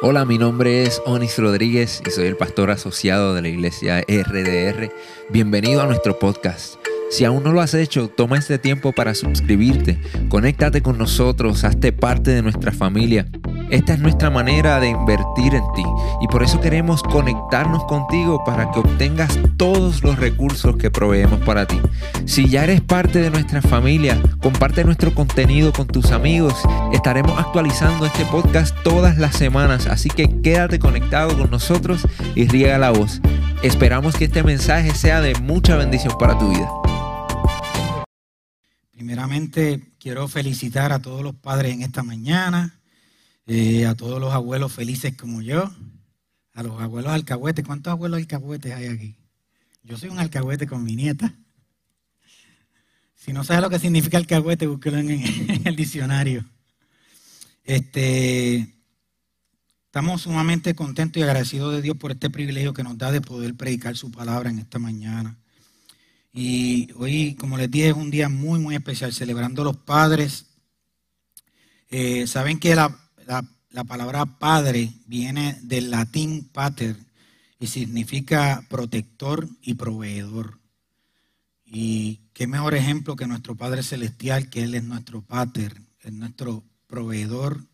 Hola, mi nombre es Onis Rodríguez y soy el pastor asociado de la iglesia RDR. Bienvenido a nuestro podcast. Si aún no lo has hecho, toma este tiempo para suscribirte, conéctate con nosotros, hazte parte de nuestra familia. Esta es nuestra manera de invertir en ti y por eso queremos conectarnos contigo para que obtengas todos los recursos que proveemos para ti. Si ya eres parte de nuestra familia, comparte nuestro contenido con tus amigos. Estaremos actualizando este podcast todas las semanas, así que quédate conectado con nosotros y riega la voz. Esperamos que este mensaje sea de mucha bendición para tu vida. Primeramente, quiero felicitar a todos los padres en esta mañana, eh, a todos los abuelos felices como yo, a los abuelos alcahuetes. ¿Cuántos abuelos alcahuetes hay aquí? Yo soy un alcahuete con mi nieta. Si no sabes lo que significa alcahuete, búsquelo en, en el diccionario. Este, estamos sumamente contentos y agradecidos de Dios por este privilegio que nos da de poder predicar su palabra en esta mañana. Y hoy, como les dije, es un día muy, muy especial, celebrando a los padres. Eh, Saben que la, la, palabra padre viene del latín pater y significa protector y proveedor. Y qué mejor ejemplo que nuestro Padre Celestial, que Él es nuestro pater, es nuestro proveedor,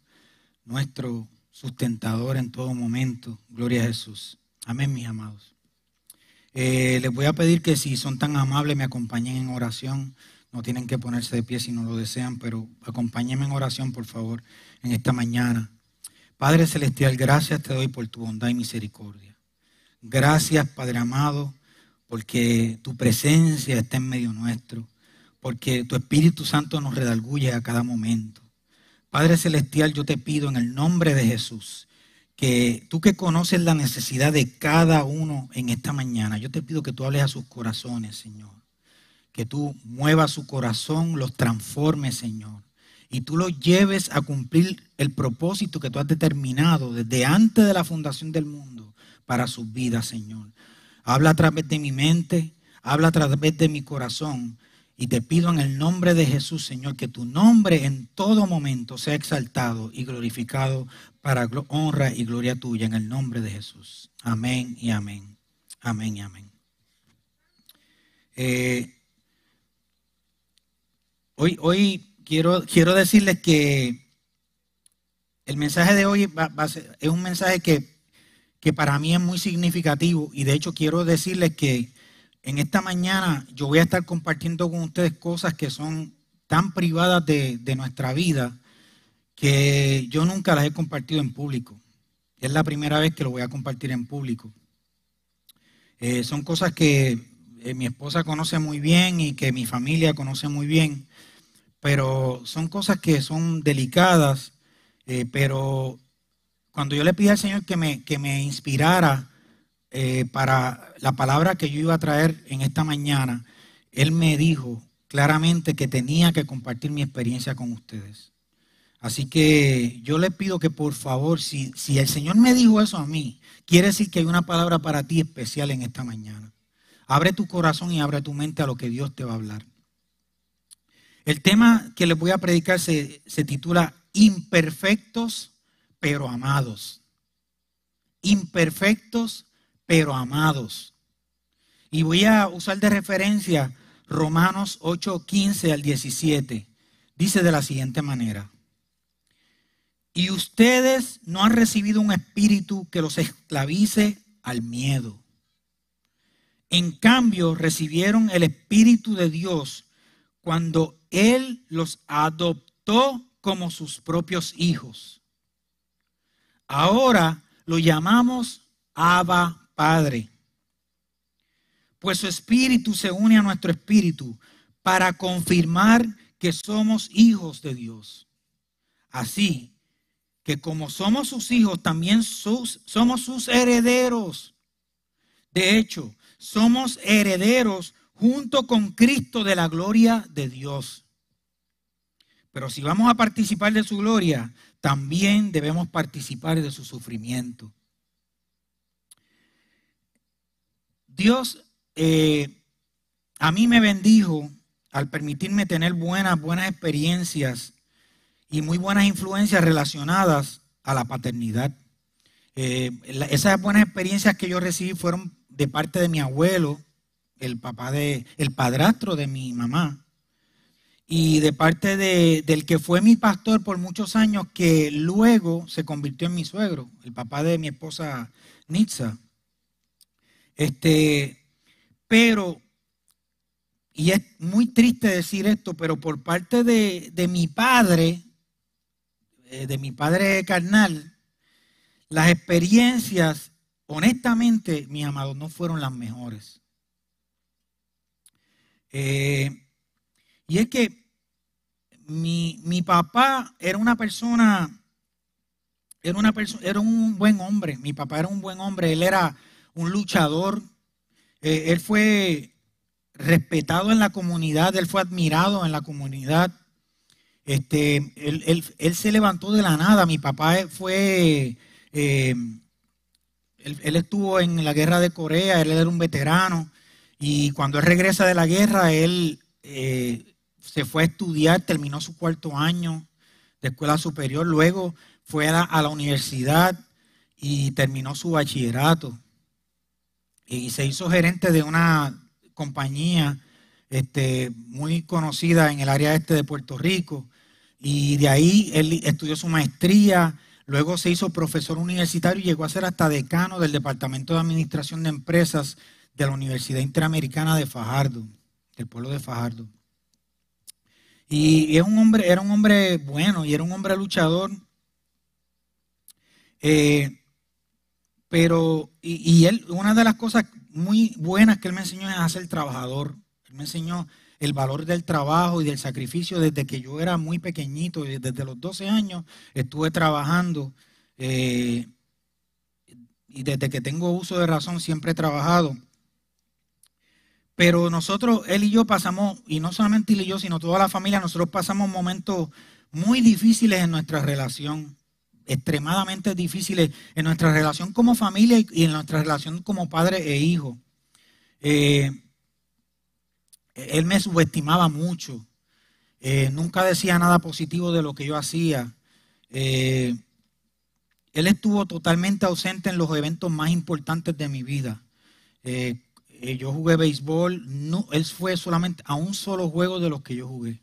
nuestro sustentador en todo momento. Gloria a Jesús. Amén, mis amados. Eh, les voy a pedir que si son tan amables me acompañen en oración. No tienen que ponerse de pie si no lo desean, pero acompáñenme en oración, por favor, en esta mañana. Padre Celestial, gracias te doy por tu bondad y misericordia. Gracias, Padre amado, porque tu presencia está en medio nuestro, porque tu Espíritu Santo nos redalguye a cada momento. Padre Celestial, yo te pido en el nombre de Jesús que tú que conoces la necesidad de cada uno en esta mañana, yo te pido que tú hables a sus corazones, Señor. Que tú muevas su corazón, los transformes, Señor. Y tú los lleves a cumplir el propósito que tú has determinado desde antes de la fundación del mundo para sus vidas, Señor. Habla a través de mi mente, habla a través de mi corazón. Y te pido en el nombre de Jesús, Señor, que tu nombre en todo momento sea exaltado y glorificado para honra y gloria tuya en el nombre de Jesús. Amén y amén. Amén y amén. Eh, hoy, hoy quiero, quiero decirles que el mensaje de hoy es un mensaje que, que para mí es muy significativo y de hecho quiero decirles que en esta mañana yo voy a estar compartiendo con ustedes cosas que son tan privadas de, nuestra vida que yo nunca las he compartido en público. Es la primera vez que lo voy a compartir en público. Eh, son cosas que eh, mi esposa conoce muy bien y que mi familia conoce muy bien, pero son cosas que son delicadas, eh, pero cuando yo le pedí al Señor que me, que me inspirara para la palabra que yo iba a traer en esta mañana, Él me dijo claramente que tenía que compartir mi experiencia con ustedes. Así que yo le pido que por favor, si, si el Señor me dijo eso a mí, quiere decir que hay una palabra para ti especial en esta mañana. Abre tu corazón y abre tu mente a lo que Dios te va a hablar. El tema que les voy a predicar se, se titula Imperfectos pero amados. Imperfectos pero amados. Y voy a usar de referencia Romanos 8, 15 al 17. Dice de la siguiente manera. Y ustedes no han recibido un espíritu que los esclavice al miedo. En cambio, recibieron el Espíritu de Dios cuando Él los adoptó como sus propios hijos. Ahora lo llamamos Abba Padre. Pues su espíritu se une a nuestro espíritu para confirmar que somos hijos de Dios. Así que como somos sus hijos, también somos sus herederos. De hecho, somos herederos junto con Cristo de la gloria de Dios. Pero si vamos a participar de su gloria, también debemos participar de su sufrimiento. Dios eh, a mí me bendijo al permitirme tener buenas, buenas experiencias y muy buenas influencias relacionadas a la paternidad. Eh, esas buenas experiencias que yo recibí fueron de parte de mi abuelo, el papá de, el padrastro de mi mamá, y de parte de, del que fue mi pastor por muchos años, que luego se convirtió en mi suegro, el papá de mi esposa Nitza. Este, pero, y es muy triste decir esto, pero por parte de, de mi padre, eh, de mi padre carnal, las experiencias, honestamente, mis amados, no fueron las mejores. Eh, y es que mi, mi, papá era una persona, era una persona, era un buen hombre. Mi papá era un buen hombre, él era un luchador. Eh, él fue respetado en la comunidad, él fue admirado en la comunidad. Este, él, él, se levantó de la nada. Mi papá fue, eh, él, estuvo en la guerra de Corea, él era un veterano. Y cuando él regresa de la guerra, él eh, se fue a estudiar, terminó su cuarto año de escuela superior, luego fue a la universidad y terminó su bachillerato y se hizo gerente de una compañía este, muy conocida en el área este de Puerto Rico. Y de ahí él estudió su maestría, luego se hizo profesor universitario y llegó a ser hasta decano del Departamento de Administración de Empresas de la Universidad Interamericana de Fajardo, del pueblo de Fajardo. Y, es un hombre, era un hombre bueno y era un hombre luchador. Eh, pero, y, él, una de las cosas muy buenas que él me enseñó es a ser trabajador. Él me enseñó el valor del trabajo y del sacrificio desde que yo era muy pequeñito, desde los 12 años estuve trabajando eh, y desde que tengo uso de razón siempre he trabajado. Pero nosotros, él y yo pasamos, y no solamente él y yo, sino toda la familia, nosotros pasamos momentos muy difíciles en nuestra relación extremadamente difíciles en nuestra relación como familia y en nuestra relación como padre e hijo. Eh, él me subestimaba mucho. Eh, nunca decía nada positivo de lo que yo hacía. Eh, él estuvo totalmente ausente en los eventos más importantes de mi vida. yo jugué béisbol, no, él fue solamente a un solo juego de los que yo jugué.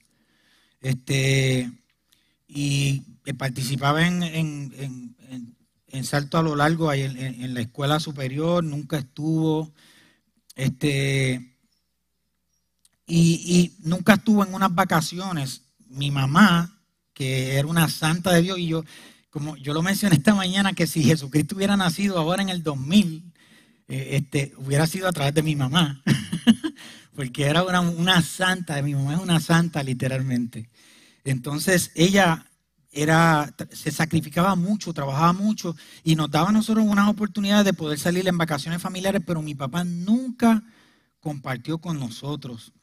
Este, y participaba en, salto a lo largo en, en, la escuela superior, nunca estuvo, este, y, nunca estuvo en unas vacaciones. Mi mamá, que era una santa de Dios, y yo, como yo lo mencioné esta mañana, que si Jesucristo hubiera nacido ahora en el 2000, eh, este, hubiera sido a través de mi mamá, porque era una, una santa, mi mamá es una santa literalmente. Entonces ella era, se sacrificaba mucho, trabajaba mucho y nos daba a nosotros unas oportunidades de poder salir en vacaciones familiares, pero mi papá nunca compartió con nosotros.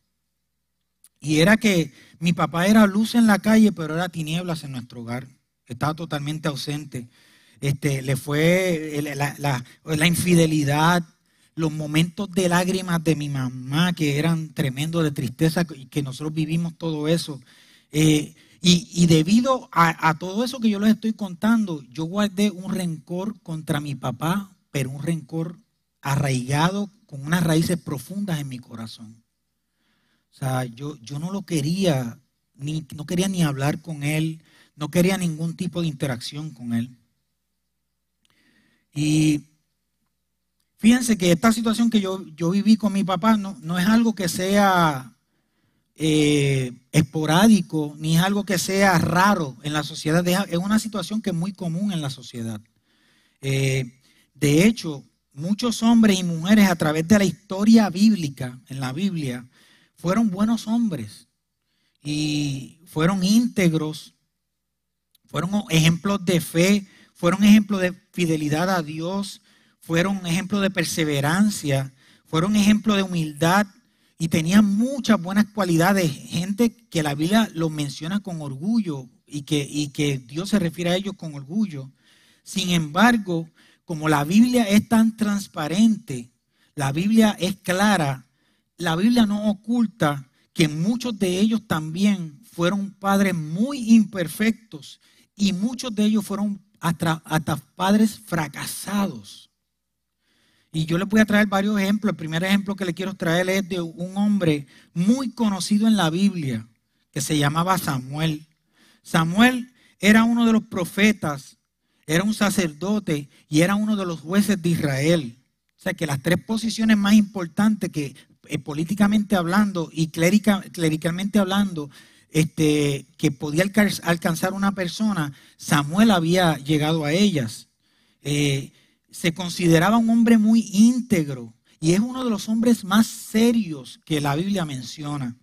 Y era que mi papá era luz en la calle, pero era tinieblas en nuestro hogar. Estaba totalmente ausente. Este, le fue la, la, infidelidad, los momentos de lágrimas de mi mamá, que eran tremendos de tristeza, y que nosotros vivimos todo eso. Eh, y, debido a, todo eso que yo les estoy contando, yo guardé un rencor contra mi papá, pero un rencor arraigado con unas raíces profundas en mi corazón. O sea, yo, yo no lo quería, ni, no quería ni hablar con él, no quería ningún tipo de interacción con él. Y fíjense que esta situación que yo, yo viví con mi papá no, no es algo que sea eh, esporádico, ni es algo que sea raro en la sociedad, es una situación que es muy común en la sociedad. Eh, de hecho, muchos hombres y mujeres a través de la historia bíblica, en la Biblia, fueron buenos hombres y fueron íntegros, fueron ejemplos de fe, fueron ejemplos de fidelidad a Dios, fueron ejemplos de perseverancia, fueron ejemplos de humildad y tenían muchas buenas cualidades, gente que la Biblia los menciona con orgullo y que, y que Dios se refiere a ellos con orgullo. Sin embargo, como la Biblia es tan transparente, la Biblia es clara, la Biblia no oculta que muchos de ellos también fueron padres muy imperfectos y muchos de ellos fueron hasta, hasta padres fracasados. Y yo les voy a traer varios ejemplos. El primer ejemplo que le quiero traer es de un hombre muy conocido en la Biblia, que se llamaba Samuel. Samuel era uno de los profetas, era un sacerdote y era uno de los jueces de Israel. O sea que las tres posiciones más importantes que eh, políticamente hablando y clericalmente hablando, este, que podía alcanzar una persona, Samuel había llegado a ellas. Eh, se consideraba un hombre muy íntegro y es uno de los hombres más serios que la Biblia menciona.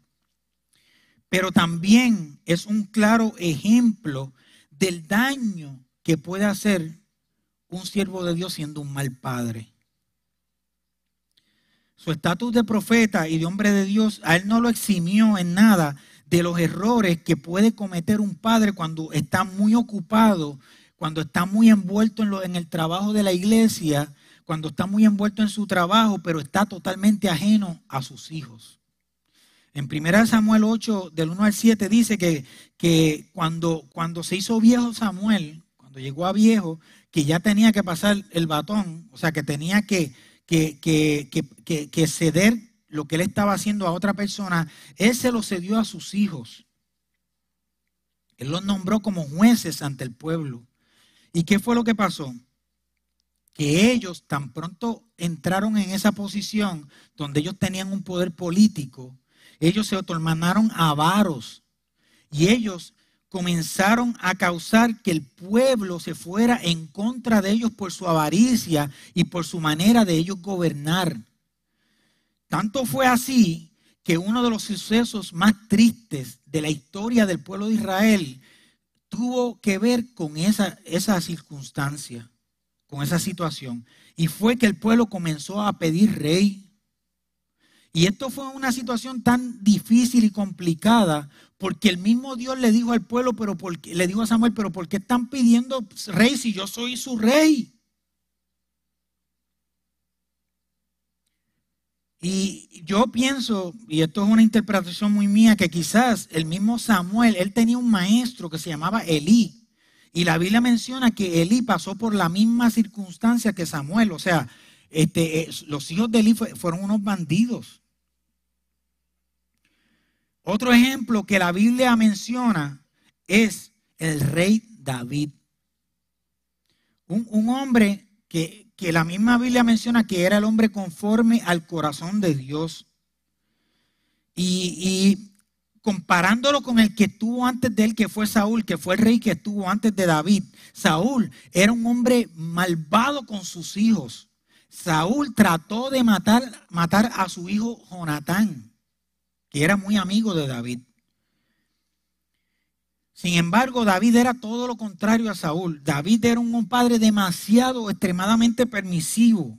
Pero también es un claro ejemplo del daño que puede hacer un siervo de Dios siendo un mal padre. Su estatus de profeta y de hombre de Dios, a él no lo eximió en nada de los errores que puede cometer un padre cuando está muy ocupado, cuando está muy envuelto en, el trabajo de la iglesia, cuando está muy envuelto en su trabajo, pero está totalmente ajeno a sus hijos. En 1 Samuel 8, del 1 al 7, dice que, que cuando, cuando se hizo viejo Samuel, cuando llegó a viejo, que ya tenía que pasar el batón, o sea, que tenía que, que, que, que ceder lo que él estaba haciendo a otra persona, él se lo cedió a sus hijos. Él los nombró como jueces ante el pueblo. ¿Y qué fue lo que pasó? Que ellos tan pronto entraron en esa posición donde ellos tenían un poder político, ellos se tornaron avaros y ellos comenzaron a causar que el pueblo se fuera en contra de ellos por su avaricia y por su manera de ellos gobernar. Tanto fue así que uno de los sucesos más tristes de la historia del pueblo de Israel tuvo que ver con esa, esa circunstancia, con esa situación. Y fue que el pueblo comenzó a pedir rey. Y esto fue una situación tan difícil y complicada porque el mismo Dios le dijo al pueblo, pero le dijo a Samuel, pero ¿por qué están pidiendo rey si yo soy su rey? Y yo pienso, y esto es una interpretación muy mía, que quizás el mismo Samuel, él tenía un maestro que se llamaba Elí. Y la Biblia menciona que Elí pasó por la misma circunstancia que Samuel. O sea, este, eh, los hijos de Elí fueron unos bandidos. Otro ejemplo que la Biblia menciona es el rey David. Un, un hombre que, que la misma Biblia menciona que era el hombre conforme al corazón de Dios. Y, comparándolo con el que estuvo antes de él, que fue Saúl, que fue el rey que estuvo antes de David. Saúl era un hombre malvado con sus hijos. Saúl trató de matar, matar a su hijo Jonatán, que era muy amigo de David. Sin embargo, David era todo lo contrario a Saúl. David era un padre demasiado, extremadamente permisivo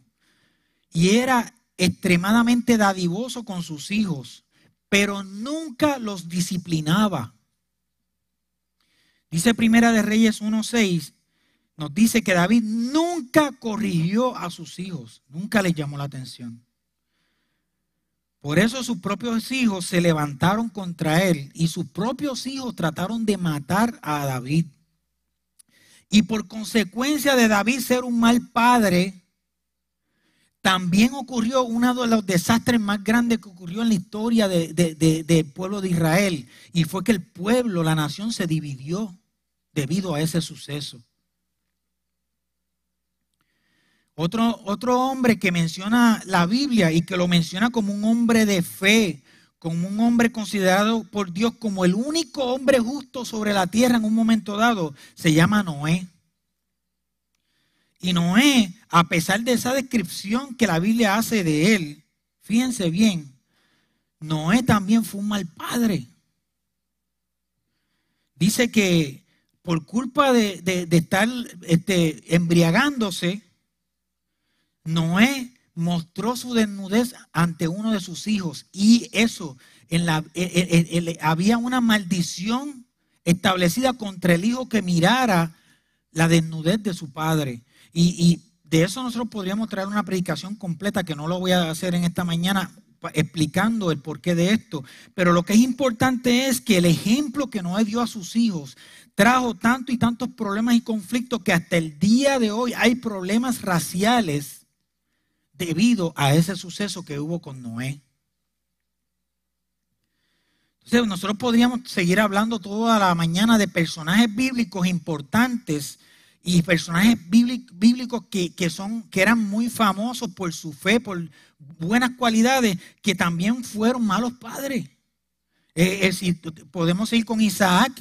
y era extremadamente dadivoso con sus hijos, pero nunca los disciplinaba. Dice Primera de Reyes 1.6, nos dice que David nunca corrigió a sus hijos, nunca les llamó la atención. Por eso sus propios hijos se levantaron contra él y sus propios hijos trataron de matar a David. Y por consecuencia de David ser un mal padre, también ocurrió uno de los desastres más grandes que ocurrió en la historia del pueblo de Israel. Y fue que el pueblo, la nación, se dividió debido a ese suceso. Otro, otro hombre que menciona la Biblia y que lo menciona como un hombre de fe, como un hombre considerado por Dios como el único hombre justo sobre la tierra en un momento dado, se llama Noé. Y Noé, a pesar de esa descripción que la Biblia hace de él, fíjense bien, Noé también fue un mal padre. Dice que por culpa de, estar este, embriagándose, Noé mostró su desnudez ante uno de sus hijos y eso, en la, e, e, e, había una maldición establecida contra el hijo que mirara la desnudez de su padre. Y, y de eso nosotros podríamos traer una predicación completa que no lo voy a hacer en esta mañana explicando el porqué de esto. Pero lo que es importante es que el ejemplo que Noé dio a sus hijos trajo tanto y tantos problemas y conflictos que hasta el día de hoy hay problemas raciales debido a ese suceso que hubo con Noé. Entonces, nosotros podríamos seguir hablando toda la mañana de personajes bíblicos importantes y personajes bíblicos que, son, que eran muy famosos por su fe, por buenas cualidades, que también fueron malos padres. Eh, eh, podemos ir con Isaac.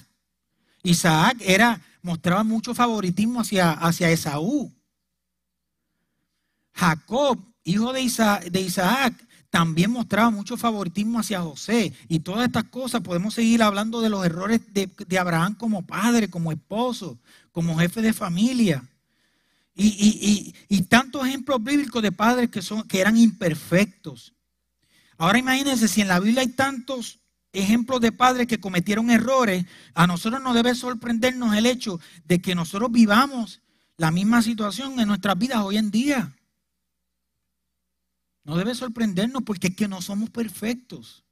Isaac era, mostraba mucho favoritismo hacia, hacia Esaú. Jacob, hijo de Isaac, también mostraba mucho favoritismo hacia José. Y todas estas cosas podemos seguir hablando de los errores de, Abraham como padre, como esposo, como jefe de familia. Y, tantos ejemplos bíblicos de padres que, son, que eran imperfectos. Ahora imagínense, si en la Biblia hay tantos ejemplos de padres que cometieron errores, a nosotros no debe sorprendernos el hecho de que nosotros vivamos la misma situación en nuestras vidas hoy en día. No debe sorprendernos porque es que no somos perfectos.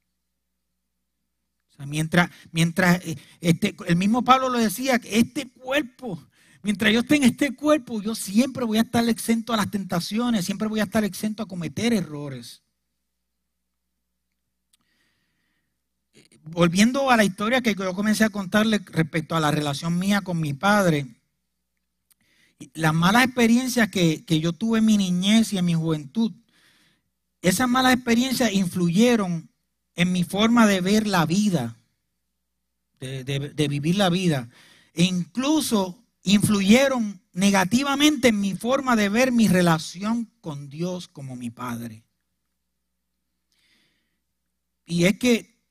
mientras, mientras eh, este, el mismo Pablo lo decía, este cuerpo, mientras yo esté en este cuerpo, yo siempre voy a estar exento a las tentaciones, siempre voy a estar exento a cometer errores. Volviendo a la historia que yo comencé a contarle respecto a la relación mía con mi padre, las malas experiencias que, que yo tuve en mi niñez y en mi juventud, esas malas experiencias influyeron en mi forma de ver la vida, de, vivir la vida. E incluso influyeron negativamente en mi forma de ver mi relación con Dios como mi Padre. Y es que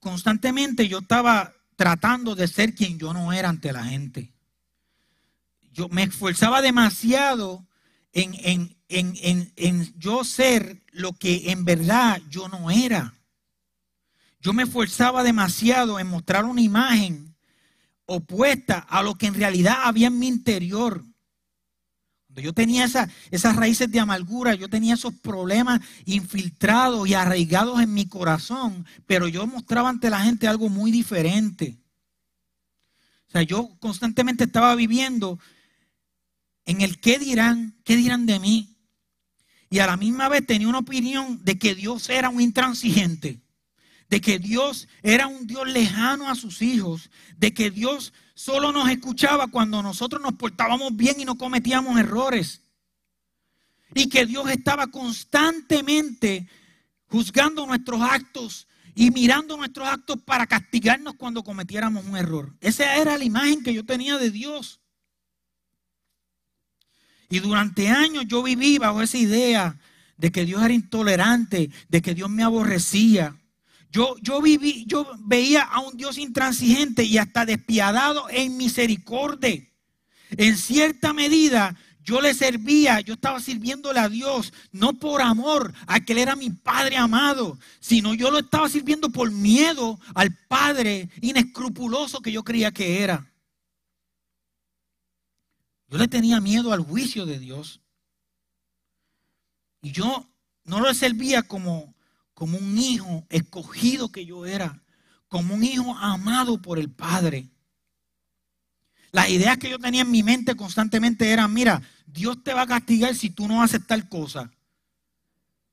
constantemente yo estaba tratando de ser quien yo no era ante la gente. Yo me esforzaba demasiado en, en, en, en yo ser lo que en verdad yo no era. Yo me esforzaba demasiado en mostrar una imagen opuesta a lo que en realidad había en mi interior. Cuando yo tenía esas raíces de amargura, yo tenía esos problemas infiltrados y arraigados en mi corazón, pero yo mostraba ante la gente algo muy diferente. O sea, yo constantemente estaba viviendo en el qué dirán, qué dirán de mí. Y a la misma vez tenía una opinión de que Dios era un intransigente, de que Dios era un Dios lejano a sus hijos, de que Dios solo nos escuchaba cuando nosotros nos portábamos bien y no cometíamos errores. Y que Dios estaba constantemente juzgando nuestros actos y mirando nuestros actos para castigarnos cuando cometiéramos un error. Esa era la imagen que yo tenía de Dios. Y durante años yo viví bajo esa idea de que Dios era intolerante, de que Dios me aborrecía. Yo, yo viví, yo veía a un Dios intransigente y hasta despiadado en misericordia. En cierta medida, yo le servía, yo estaba sirviéndole a Dios, no por amor a que Él era mi Padre amado, sino yo lo estaba sirviendo por miedo al Padre inescrupuloso que yo creía que era. Yo le tenía miedo al juicio de Dios. Y yo no lo servía como, como un hijo escogido que yo era, como un hijo amado por el Padre. Las ideas que yo tenía en mi mente constantemente eran, mira, Dios te va a castigar si tú no haces tal cosa.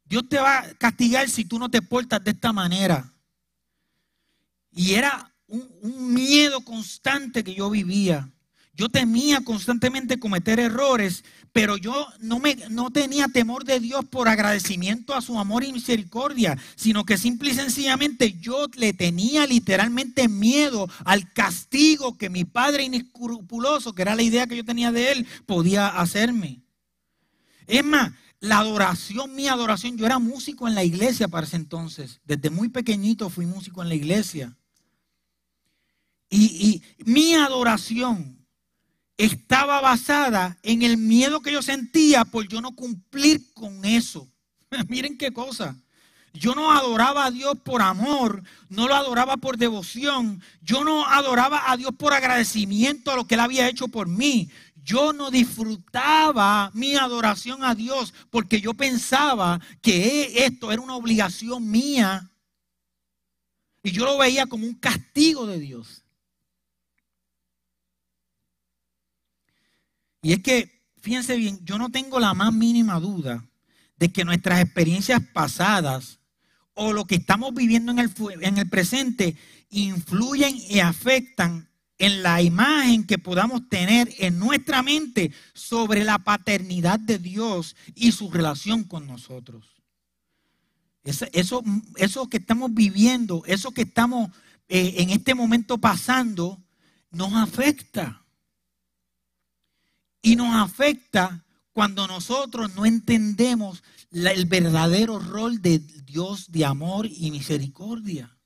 Dios te va a castigar si tú no te portas de esta manera. Y era un miedo constante que yo vivía. Yo temía constantemente cometer errores, pero yo no, me, no tenía temor de Dios por agradecimiento a su amor y misericordia, sino que simple y sencillamente yo le tenía literalmente miedo al castigo que mi padre inescrupuloso, que era la idea que yo tenía de él, podía hacerme. Es más, la adoración, mi adoración, yo era músico en la iglesia para ese entonces. Desde muy pequeñito fui músico en la iglesia. Y, y mi adoración estaba basada en el miedo que yo sentía por yo no cumplir con eso. Miren qué cosa. Yo no adoraba a Dios por amor, no lo adoraba por devoción, yo no adoraba a Dios por agradecimiento a lo que Él había hecho por mí. Yo no disfrutaba mi adoración a Dios porque yo pensaba que esto era una obligación mía y yo lo veía como un castigo de Dios. Y es que, fíjense bien, yo no tengo la más mínima duda de que nuestras experiencias pasadas o lo que estamos viviendo en el, en el presente influyen y afectan en la imagen que podamos tener en nuestra mente sobre la paternidad de Dios y su relación con nosotros. Eso, eso, que estamos viviendo, eso que estamos eh, en este momento pasando, nos afecta. Y nos afecta cuando nosotros no entendemos el verdadero rol de Dios de amor y misericordia.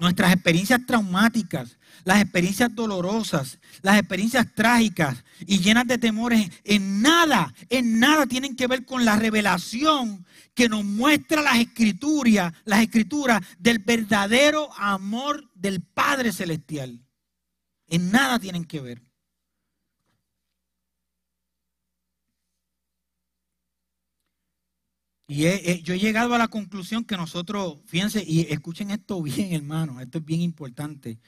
Nuestras experiencias traumáticas, las experiencias dolorosas, las experiencias trágicas y llenas de temores, en nada, en nada tienen que ver con la revelación que nos muestra las escrituras, las escrituras del verdadero amor del Padre Celestial. En nada tienen que ver. Y yo he llegado a la conclusión que nosotros, fíjense, y escuchen esto bien, hermano, esto es bien importante.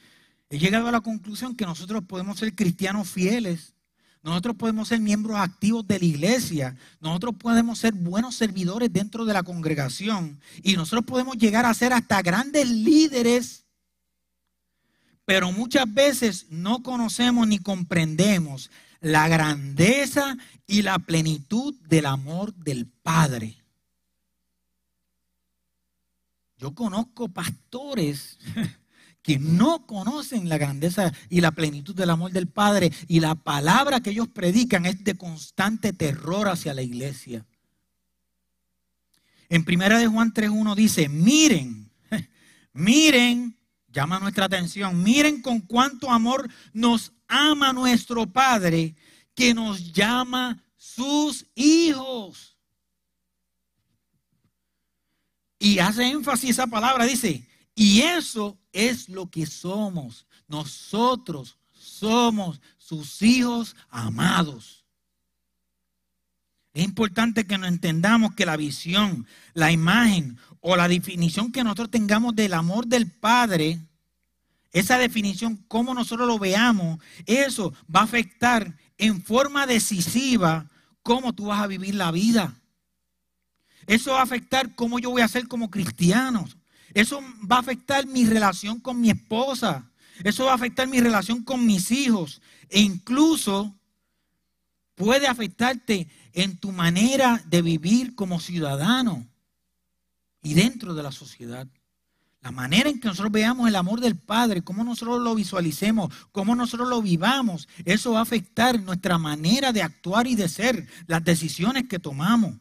He llegado a la conclusión que nosotros podemos ser cristianos fieles, nosotros podemos ser miembros activos de la iglesia, nosotros podemos ser buenos servidores dentro de la congregación y nosotros podemos llegar a ser hasta grandes líderes, pero muchas veces no conocemos ni comprendemos la grandeza y la plenitud del amor del Padre. Yo conozco pastores que no conocen la grandeza y la plenitud del amor del Padre y la palabra que ellos predican es de constante terror hacia la iglesia. En primera de Juan 3.1 dice, miren, miren, llama nuestra atención, miren con cuánto amor nos ama nuestro Padre que nos llama sus hijos. Y hace énfasis esa palabra, dice, y eso es lo que somos. Nosotros somos sus hijos amados. Es importante que nos entendamos que la visión, la imagen o la definición que nosotros tengamos del amor del Padre, esa definición, como nosotros lo veamos, eso va a afectar en forma decisiva cómo tú vas a vivir la vida. Eso va a afectar cómo yo voy a ser como cristiano. Eso va a afectar mi relación con mi esposa. Eso va a afectar mi relación con mis hijos. E incluso puede afectarte en tu manera de vivir como ciudadano y dentro de la sociedad. La manera en que nosotros veamos el amor del Padre, cómo nosotros lo visualicemos, cómo nosotros lo vivamos, eso va a afectar nuestra manera de actuar y de ser, las decisiones que tomamos.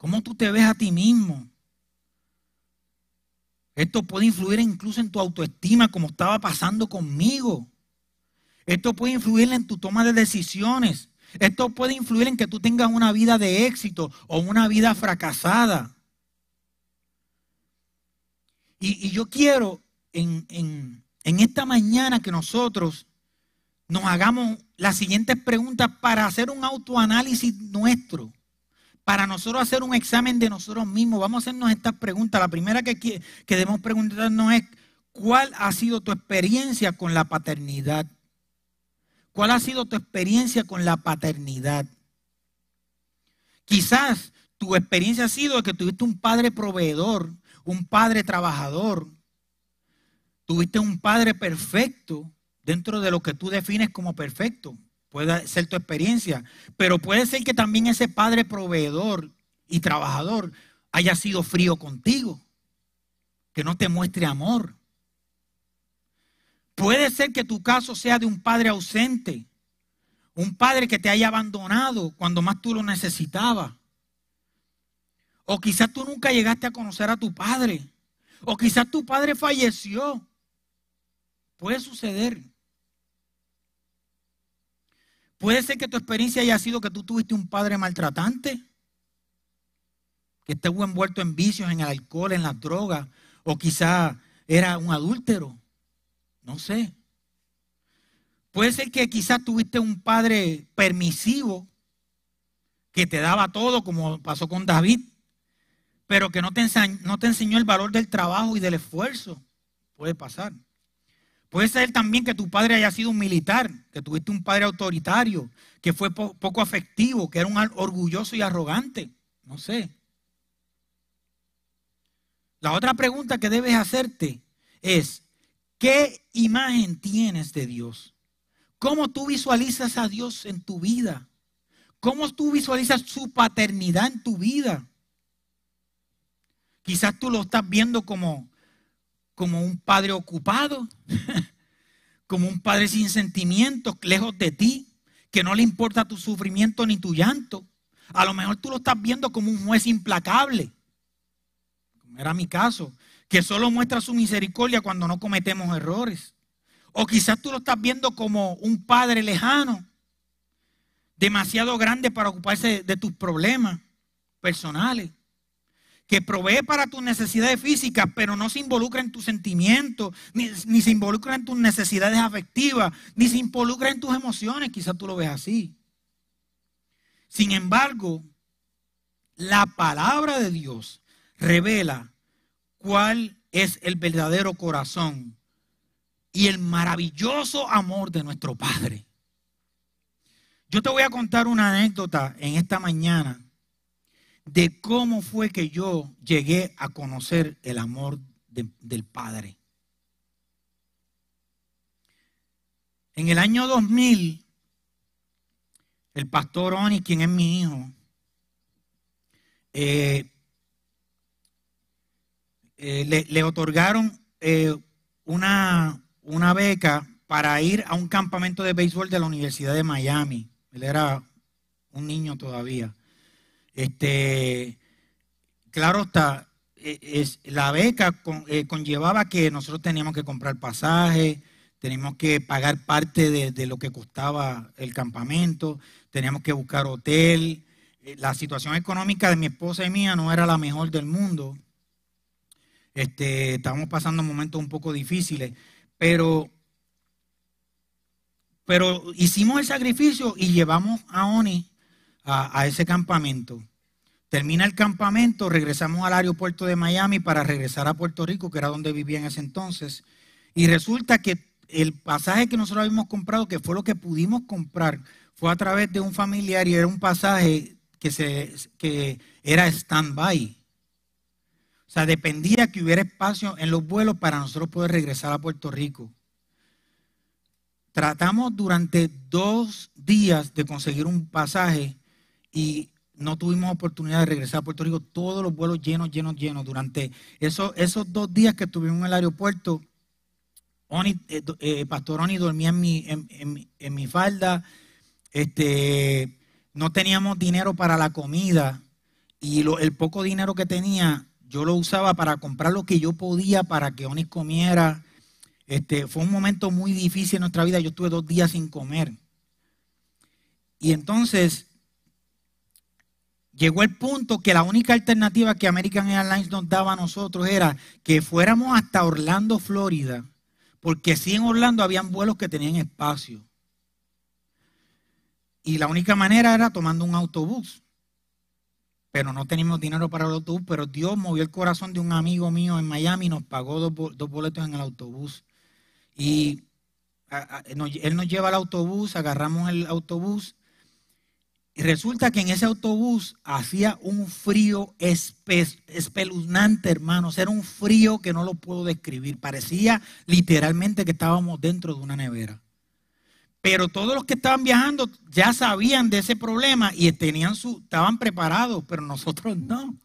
¿Cómo tú te ves a ti mismo? Esto puede influir incluso en tu autoestima, como estaba pasando conmigo. Esto puede influir en tu toma de decisiones. Esto puede influir en que tú tengas una vida de éxito o una vida fracasada. Y, yo quiero en, en esta mañana que nosotros nos hagamos las siguientes preguntas para hacer un autoanálisis nuestro para nosotros hacer un examen de nosotros mismos, vamos a hacernos estas preguntas. La primera que, debemos preguntarnos es, ¿cuál ha sido tu experiencia con la paternidad? ¿Cuál ha sido tu experiencia con la paternidad? Quizás tu experiencia ha sido que tuviste un padre proveedor, un padre trabajador, tuviste un padre perfecto dentro de lo que tú defines como perfecto. Puede ser tu experiencia, pero puede ser que también ese padre proveedor y trabajador haya sido frío contigo, que no te muestre amor. Puede ser que tu caso sea de un padre ausente, un padre que te haya abandonado cuando más tú lo necesitabas. O quizás tú nunca llegaste a conocer a tu padre. O quizás tu padre falleció. Puede suceder. Puede ser que tu experiencia haya sido que tú tuviste un padre maltratante, que estuvo envuelto en vicios, en el alcohol, en las drogas, o quizá era un adúltero. No sé. Puede ser que quizás tuviste un padre permisivo que te daba todo, como pasó con David, pero que no te enseñó el valor del trabajo y del esfuerzo. Puede pasar. Puede ser también que tu padre haya sido un militar, que tuviste un padre autoritario, que fue poco afectivo, que era un orgulloso y arrogante. No sé. La otra pregunta que debes hacerte es, ¿qué imagen tienes de Dios? ¿Cómo tú visualizas a Dios en tu vida? ¿Cómo tú visualizas su paternidad en tu vida? Quizás tú lo estás viendo como, como un padre ocupado, como un padre sin sentimientos, lejos de ti, que no le importa tu sufrimiento ni tu llanto. A lo mejor tú lo estás viendo como un juez implacable, como era mi caso, que solo muestra su misericordia cuando no cometemos errores. O quizás tú lo estás viendo como un padre lejano, demasiado grande para ocuparse de tus problemas personales que provee para tus necesidades físicas, pero no se involucra en tus sentimientos, ni, se involucra en tus necesidades afectivas, ni se involucra en tus emociones. Quizás tú lo ves así. Sin embargo, la palabra de Dios revela cuál es el verdadero corazón y el maravilloso amor de nuestro Padre. Yo te voy a contar una anécdota en esta mañana de cómo fue que yo llegué a conocer el amor del Padre. En el año 2000, el pastor Oni, quien es mi hijo, eh, eh, le, otorgaron eh, una, una beca para ir a un campamento de béisbol de la Universidad de Miami. Él era un niño todavía. Este, claro está, e, es, la beca eh, conllevaba que nosotros teníamos que comprar pasaje, teníamos que pagar parte de, lo que costaba el campamento, teníamos que buscar hotel. Eh, la situación económica de mi esposa y mía no era la mejor del mundo. Este, estábamos pasando momentos un poco difíciles, pero, pero hicimos el sacrificio y llevamos a Oni a, ese campamento. Termina el campamento, regresamos al aeropuerto de Miami para regresar a Puerto Rico, que era donde vivía en ese entonces. Y resulta que el pasaje que nosotros habíamos comprado, que fue lo que pudimos comprar, fue a través de un familiar y era un pasaje que, se, que era stand-by. O sea, dependía que hubiera espacio en los vuelos para nosotros poder regresar a Puerto Rico. Tratamos durante dos días de conseguir un pasaje y no tuvimos oportunidad de regresar a Puerto Rico, todos los vuelos llenos, llenos, llenos. Durante esos, esos dos días que estuvimos en el aeropuerto, Oni, eh, eh, Pastor Oni dormía en mi, en, mi falda, este, no teníamos dinero para la comida y el poco dinero que tenía yo lo usaba para comprar lo que yo podía para que Oni comiera. Este, fue un momento muy difícil en nuestra vida, yo estuve dos días sin comer. Y entonces llegó el punto que la única alternativa que American Airlines nos daba a nosotros era que fuéramos hasta Orlando, Florida, porque sí en Orlando habían vuelos que tenían espacio. Y la única manera era tomando un autobús. Pero no teníamos dinero para el autobús, pero Dios movió el corazón de un amigo mío en Miami y nos pagó dos, dos boletos en el autobús. Y él nos lleva al autobús, agarramos el autobús y resulta que en ese autobús hacía un frío espeluznante, hermanos. Era un frío que no lo puedo describir. Parecía literalmente que estábamos dentro de una nevera. Pero todos los que estaban viajando ya sabían de ese problema y tenían su, estaban preparados, pero nosotros no.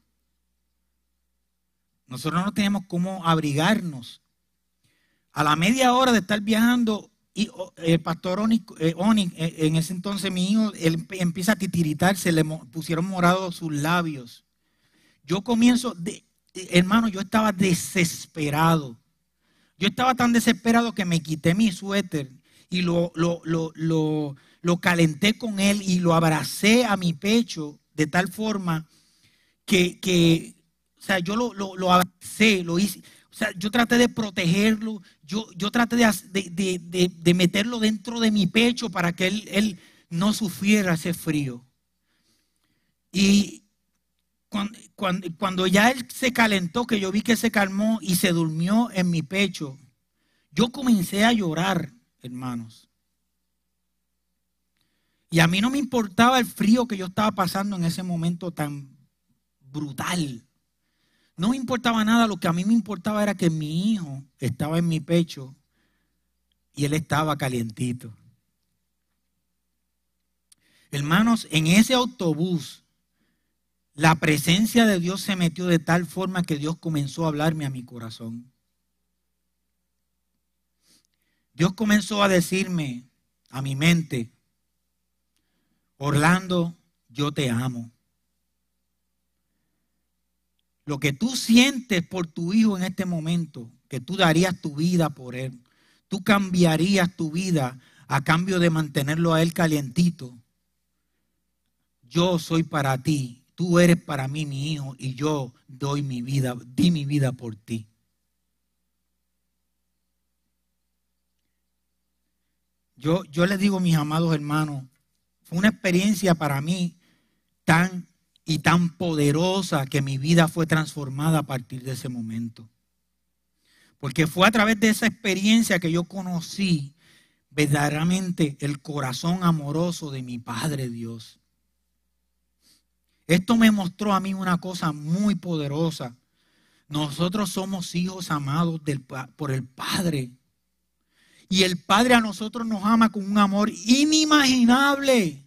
Nosotros no teníamos cómo abrigarnos. A la media hora de estar viajando, y el pastor Oni, eh, eh, en ese entonces mi hijo, él empieza a titiritar, se le pusieron morados sus labios. Yo comienzo, de, hermano, yo estaba desesperado. Yo estaba tan desesperado que me quité mi suéter y lo, lo, lo, lo calenté con él y lo abracé a mi pecho de tal forma que, que o sea, yo lo, lo abracé, lo hice. O sea, yo traté de protegerlo, yo, yo traté de, meterlo dentro de mi pecho para que él, él no sufriera ese frío. Y cuando, cuando, ya él se calentó, que yo vi que se calmó y se durmió en mi pecho, Yo comencé a llorar, hermanos. Y a mí no me importaba el frío que yo estaba pasando en ese momento tan brutal. No me importaba nada, lo que a mí me importaba era que mi hijo estaba en mi pecho y él estaba calientito. Hermanos, en ese autobús, la presencia de Dios se metió de tal forma que Dios comenzó a hablarme a mi corazón. Dios comenzó a decirme a mi mente, Orlando, yo te amo. Lo que tú sientes por tu hijo en este momento, que tú darías tu vida por él, tú cambiarías tu vida a cambio de mantenerlo a él calientito. Yo soy para ti, tú eres para mí mi hijo y yo doy mi vida, di mi vida por ti. Yo, yo les digo, mis amados hermanos, fue una experiencia para mí tan y tan poderosa que mi vida fue transformada a partir de ese momento. Porque fue a través de esa experiencia que yo conocí verdaderamente el corazón amoroso de mi Padre Dios. Esto me mostró a mí una cosa muy poderosa. Nosotros somos hijos amados por el Padre. Y el Padre a nosotros nos ama con un amor inimaginable.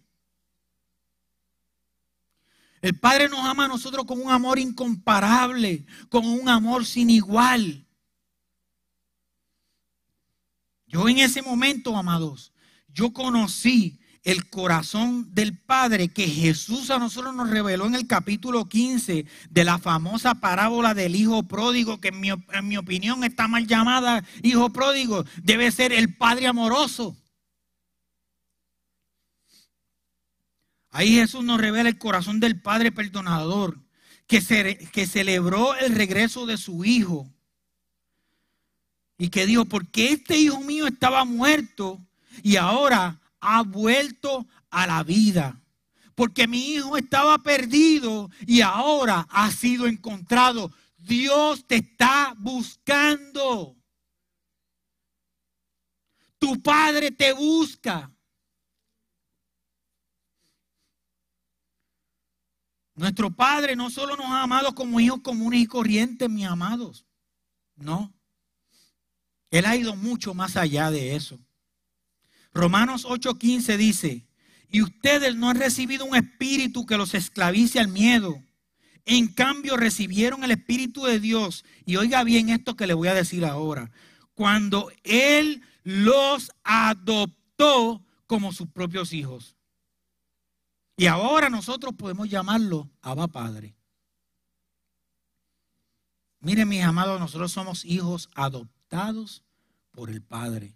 El Padre nos ama a nosotros con un amor incomparable, con un amor sin igual. Yo en ese momento, amados, yo conocí el corazón del Padre que Jesús a nosotros nos reveló en el capítulo 15 de la famosa parábola del Hijo Pródigo, que en mi, en mi opinión está mal llamada Hijo Pródigo, debe ser el Padre amoroso. Ahí Jesús nos revela el corazón del Padre perdonador, que, que celebró el regreso de su Hijo. Y que dijo, porque este Hijo mío estaba muerto y ahora ha vuelto a la vida. Porque mi hijo estaba perdido y ahora ha sido encontrado. Dios te está buscando. Tu padre te busca. Nuestro Padre no solo nos ha amado como hijos comunes y corrientes, mis amados. No. Él ha ido mucho más allá de eso. Romanos 8:15 dice, y ustedes no han recibido un espíritu que los esclavice al miedo. En cambio recibieron el espíritu de Dios. Y oiga bien esto que le voy a decir ahora. Cuando Él los adoptó como sus propios hijos. Y ahora nosotros podemos llamarlo Abba Padre. Miren, mis amados, nosotros somos hijos adoptados por el Padre.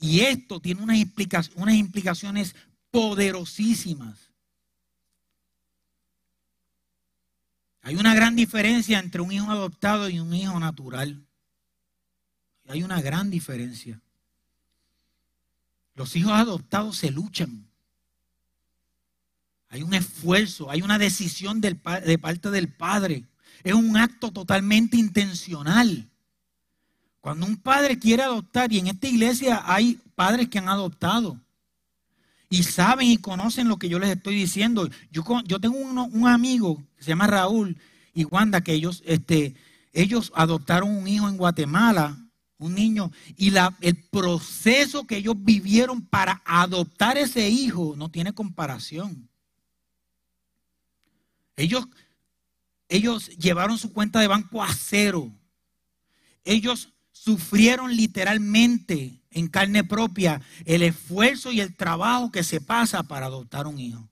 Y esto tiene unas, unas implicaciones poderosísimas. Hay una gran diferencia entre un hijo adoptado y un hijo natural. Hay una gran diferencia. Los hijos adoptados se luchan. Hay un esfuerzo, hay una decisión de parte del padre. Es un acto totalmente intencional. Cuando un padre quiere adoptar, y en esta iglesia hay padres que han adoptado, y saben y conocen lo que yo les estoy diciendo. Yo, tengo un amigo que se llama Raúl y Wanda, que ellos, este, ellos adoptaron un hijo en Guatemala, un niño, y el proceso que ellos vivieron para adoptar ese hijo no tiene comparación. Ellos, ellos llevaron su cuenta de banco a cero. Ellos sufrieron literalmente en carne propia el esfuerzo y el trabajo que se pasa para adoptar un hijo.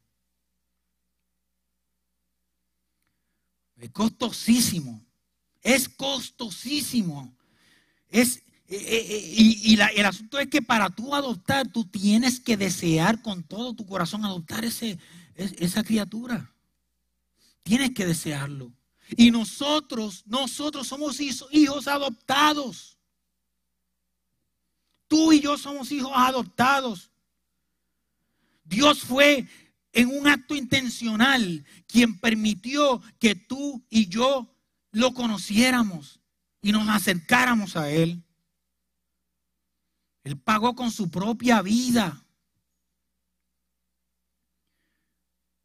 Es costosísimo. Es costosísimo. Es, eh, eh, eh, y, el asunto es que para tú adoptar, tú tienes que desear con todo tu corazón adoptar ese, esa criatura. Tienes que desearlo. Y nosotros, nosotros somos hijos adoptados. Tú y yo somos hijos adoptados. Dios fue en un acto intencional quien permitió que tú y yo lo conociéramos y nos acercáramos a Él. Él pagó con su propia vida.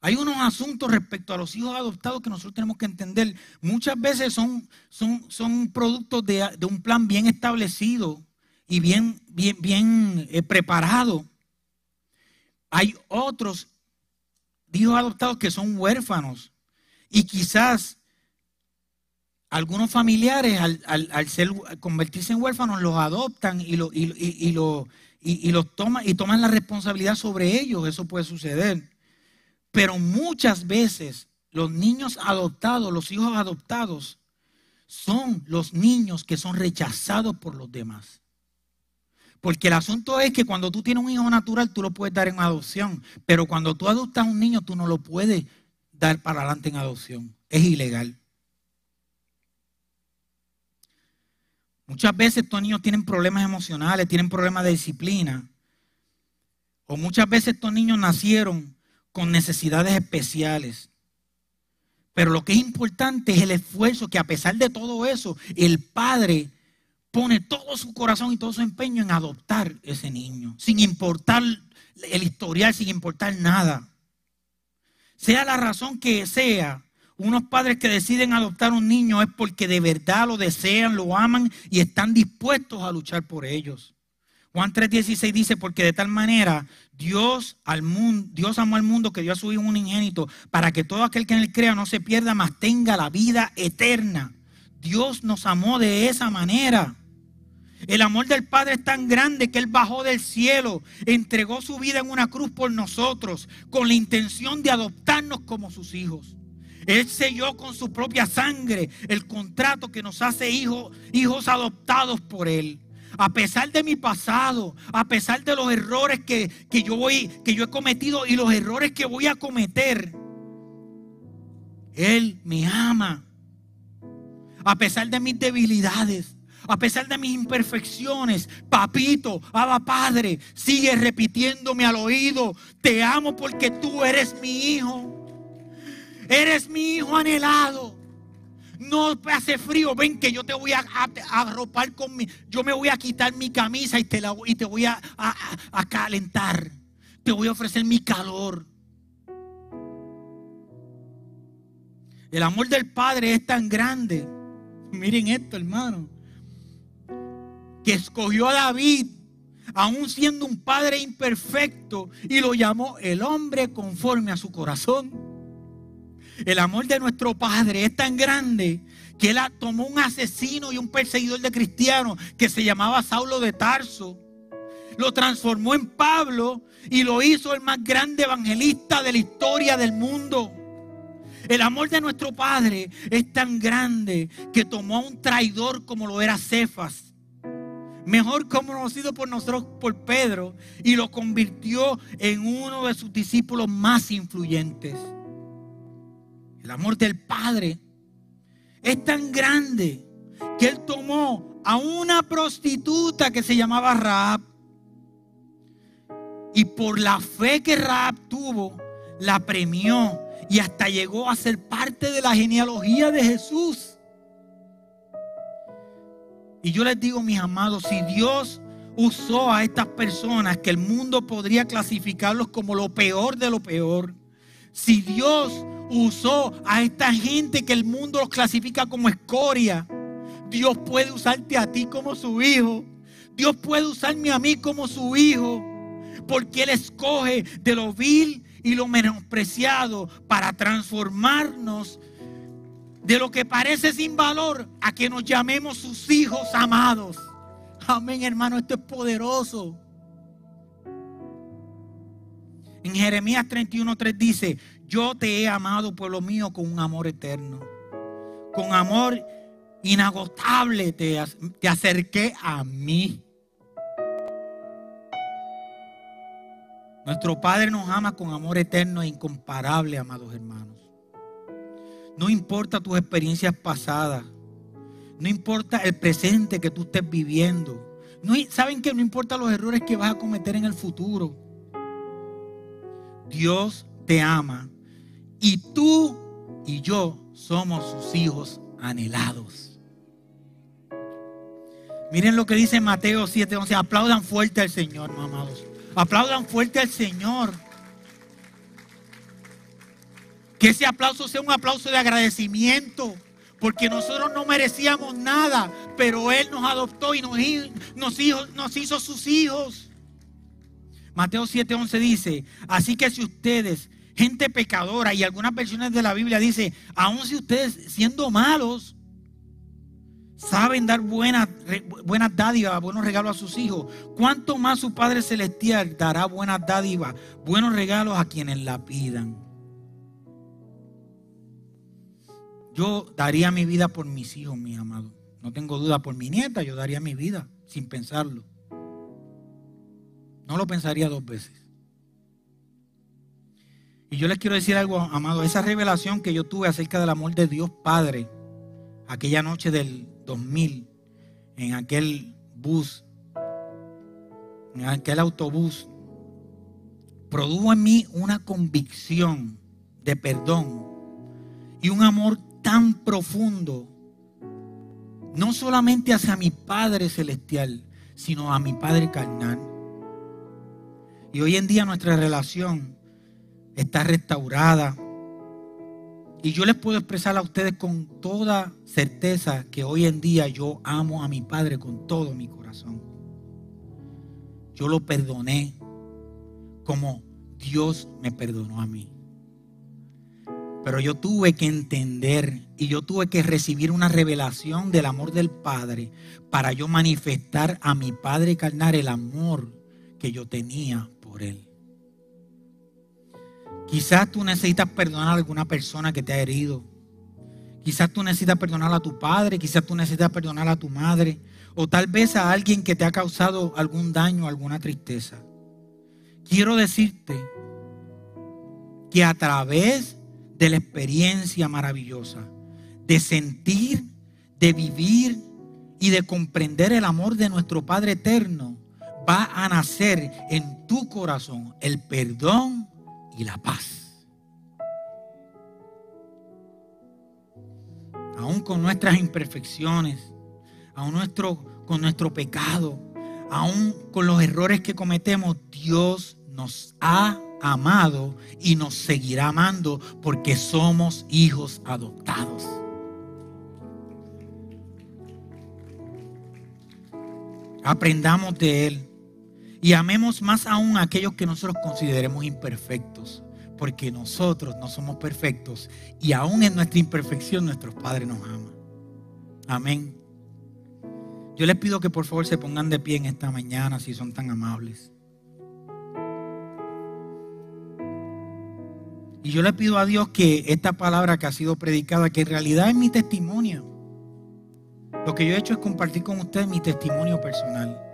Hay unos asuntos respecto a los hijos adoptados que nosotros tenemos que entender. Muchas veces son, son, son productos de, un plan bien establecido y bien, bien, bien eh, preparado. Hay otros hijos adoptados que son huérfanos y quizás algunos familiares al, ser, convertirse en huérfanos los adoptan y, lo, y, y, lo, y, los toman, y toman la responsabilidad sobre ellos. Eso puede suceder. Pero muchas veces los niños adoptados, los hijos adoptados, son los niños que son rechazados por los demás. Porque el asunto es que cuando tú tienes un hijo natural, tú lo puedes dar en adopción. Pero cuando tú adoptas a un niño, tú no lo puedes dar para adelante en adopción. Es ilegal. Muchas veces estos niños tienen problemas emocionales, tienen problemas de disciplina. O muchas veces estos niños nacieron con necesidades especiales. Pero lo que es importante es el esfuerzo que a pesar de todo eso, el padre pone todo su corazón y todo su empeño en adoptar ese niño, sin importar el historial, sin importar nada. Sea la razón que sea, unos padres que deciden adoptar un niño es porque de verdad lo desean, lo aman y están dispuestos a luchar por ellos. Juan 3:16 dice, porque de tal manera Dios, al mundo, Dios amó al mundo que dio a su Hijo un ingénito para que todo aquel que en él crea no se pierda, mas tenga la vida eterna. Dios nos amó de esa manera. El amor del Padre es tan grande que Él bajó del cielo, entregó su vida en una cruz por nosotros, con la intención de adoptarnos como sus hijos. Él selló con su propia sangre el contrato que nos hace hijos, hijos adoptados por Él. A pesar de mi pasado, a pesar de los errores que, yo voy, que yo he cometido y los errores que voy a cometer, Él me ama. A pesar de mis debilidades, a pesar de mis imperfecciones, papito, Abba Padre, sigue repitiéndome al oído, te amo porque tú eres mi hijo. Eres mi hijo anhelado. No hace frío, ven que yo te voy a, arropar con mi, yo me voy a quitar mi camisa y te, la, y te voy a, a calentar. Te voy a ofrecer mi calor. El amor del Padre es tan grande. Miren esto, hermano que escogió a David, aún siendo un padre imperfecto, y lo llamó el hombre conforme a su corazón. El amor de nuestro Padre es tan grande que él tomó un asesino y un perseguidor de cristianos que se llamaba Saulo de Tarso. Lo transformó en Pablo y lo hizo el más grande evangelista de la historia del mundo. El amor de nuestro Padre es tan grande que tomó a un traidor como lo era Cefas mejor conocido por nosotros por Pedro, y lo convirtió en uno de sus discípulos más influyentes. El amor del Padre es tan grande que él tomó a una prostituta que se llamaba Raab y por la fe que Raab tuvo, la premió y hasta llegó a ser parte de la genealogía de Jesús. Y yo les digo, mis amados, si Dios usó a estas personas que el mundo podría clasificarlos como lo peor de lo peor, si Dios usó a esta gente que el mundo los clasifica como escoria, Dios puede usarte a ti como su hijo. Dios puede usarme a mí como su hijo. Porque Él escoge de lo vil y lo menospreciado para transformarnos de lo que parece sin valor a que nos llamemos sus hijos amados. Amén, hermano, esto es poderoso. En Jeremías 31:3 dice, yo te he amado, pueblo mío, con un amor eterno. Con amor inagotable te, te acerqué a mí. Nuestro Padre nos ama con amor eterno e incomparable, amados hermanos. No importa tus experiencias pasadas. No importa el presente que tú estés viviendo. No, ¿Saben que no importa los errores que vas a cometer en el futuro? Dios te ama. Y tú y yo somos sus hijos anhelados. Miren lo que dice Mateo 7:11. Aplaudan fuerte al Señor, amados. Aplaudan fuerte al Señor. Que ese aplauso sea un aplauso de agradecimiento. Porque nosotros no merecíamos nada, pero Él nos adoptó y nos, nos, nos hizo sus hijos. Mateo 7:11 dice, así que si ustedes, gente pecadora, y algunas versiones de la Biblia dice, aun si ustedes siendo malos, saben dar buenas, buenas dádivas, buenos regalos a sus hijos, ¿cuánto más su Padre Celestial dará buenas dádivas, buenos regalos a quienes la pidan? Yo daría mi vida por mis hijos, mi amado. No tengo duda por mi nieta, yo daría mi vida sin pensarlo. No lo pensaría dos veces. Y yo les quiero decir algo, amado, esa revelación que yo tuve acerca del amor de Dios Padre, aquella noche del 2000, en aquel bus, en aquel autobús, produjo en mí una convicción de perdón y un amor tan profundo, no solamente hacia mi Padre Celestial, sino a mi Padre carnal. Y hoy en día nuestra relación está restaurada. Y yo les puedo expresar a ustedes con toda certeza que hoy en día yo amo a mi Padre con todo mi corazón. Yo lo perdoné como Dios me perdonó a mí. Pero yo tuve que entender y yo tuve que recibir una revelación del amor del Padre para yo manifestar a mi Padre carnal el amor que yo tenía él. Quizás tú necesitas perdonar a alguna persona que te ha herido. Quizás tú necesitas perdonar a tu padre, quizás tú necesitas perdonar a tu madre, o tal vez a alguien que te ha causado algún daño, alguna tristeza. Quiero decirte que a través de la experiencia maravillosa, de sentir, de vivir y de comprender el amor de nuestro Padre eterno, va a nacer en tu corazón el perdón y la paz. Aún con nuestras imperfecciones, aún con nuestro pecado, aún con los errores que cometemos, Dios nos ha amado y nos seguirá amando porque somos hijos adoptados. Aprendamos de Él. Y amemos más aún a aquellos que nosotros consideremos imperfectos, porque nosotros no somos perfectos y aún en nuestra imperfección nuestro Padre nos ama. Amén. Yo les pido que por favor se pongan de pie en esta mañana si son tan amables. Y yo le pido a Dios que esta palabra que ha sido predicada, que en realidad es mi testimonio. Lo que yo he hecho es compartir con ustedes mi testimonio personal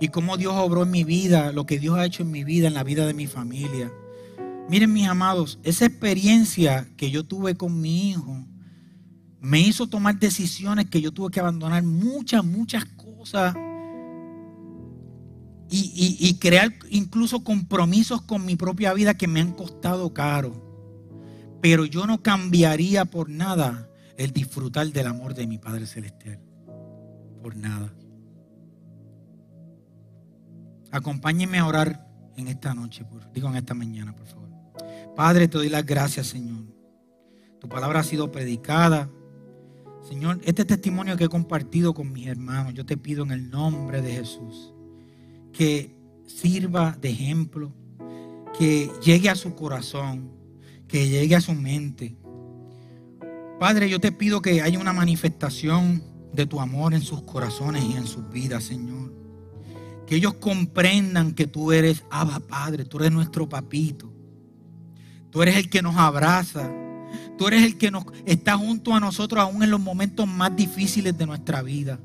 y cómo Dios obró en mi vida, lo que Dios ha hecho en mi vida, en la vida de mi familia. Miren mis amados, esa experiencia que yo tuve con mi hijo me hizo tomar decisiones que yo tuve que abandonar muchas, muchas cosas y, y crear incluso compromisos con mi propia vida que me han costado caro. Pero yo no cambiaría por nada el disfrutar del amor de mi Padre Celestial. Por nada. Acompáñenme a orar en esta noche, por, digo en esta mañana, por favor. Padre, te doy las gracias, Señor. Tu palabra ha sido predicada. Señor, este testimonio que he compartido con mis hermanos, yo te pido en el nombre de Jesús que sirva de ejemplo, que llegue a su corazón, que llegue a su mente. Padre, yo te pido que haya una manifestación de tu amor en sus corazones y en sus vidas, Señor. Que ellos comprendan que tú eres Abba Padre, tú eres nuestro papito. Tú eres el que nos abraza. Tú eres el que nos está junto a nosotros aún en los momentos más difíciles de nuestra vida.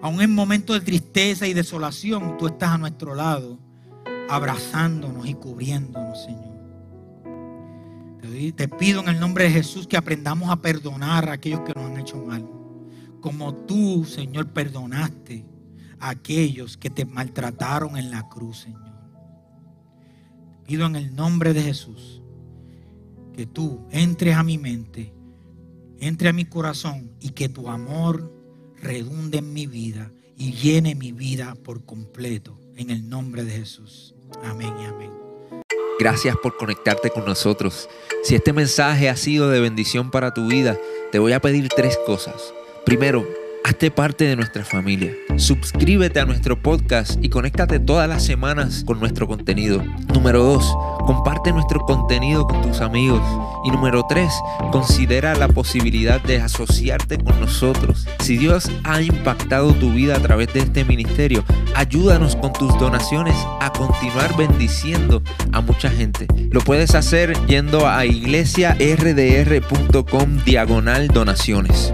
Aún en momentos de tristeza y desolación, tú estás a nuestro lado, abrazándonos y cubriéndonos, Señor. Te pido en el nombre de Jesús que aprendamos a perdonar a aquellos que nos han hecho mal. Como tú, Señor, perdonaste aquellos que te maltrataron en la cruz, Señor. Pido en el nombre de Jesús que tú entres a mi mente, entre a mi corazón y que tu amor redunde en mi vida y llene mi vida por completo. En el nombre de Jesús. Amén y amén. Gracias por conectarte con nosotros. Si este mensaje ha sido de bendición para tu vida, te voy a pedir tres cosas. Primero, Hazte parte de nuestra familia. Suscríbete a nuestro podcast y conéctate todas las semanas con nuestro contenido. Número 2. Comparte nuestro contenido con tus amigos. Y número 3. Considera la posibilidad de asociarte con nosotros. Si Dios ha impactado tu vida a través de este ministerio, ayúdanos con tus donaciones a continuar bendiciendo a mucha gente. Lo puedes hacer yendo a iglesiardr.com diagonal donaciones.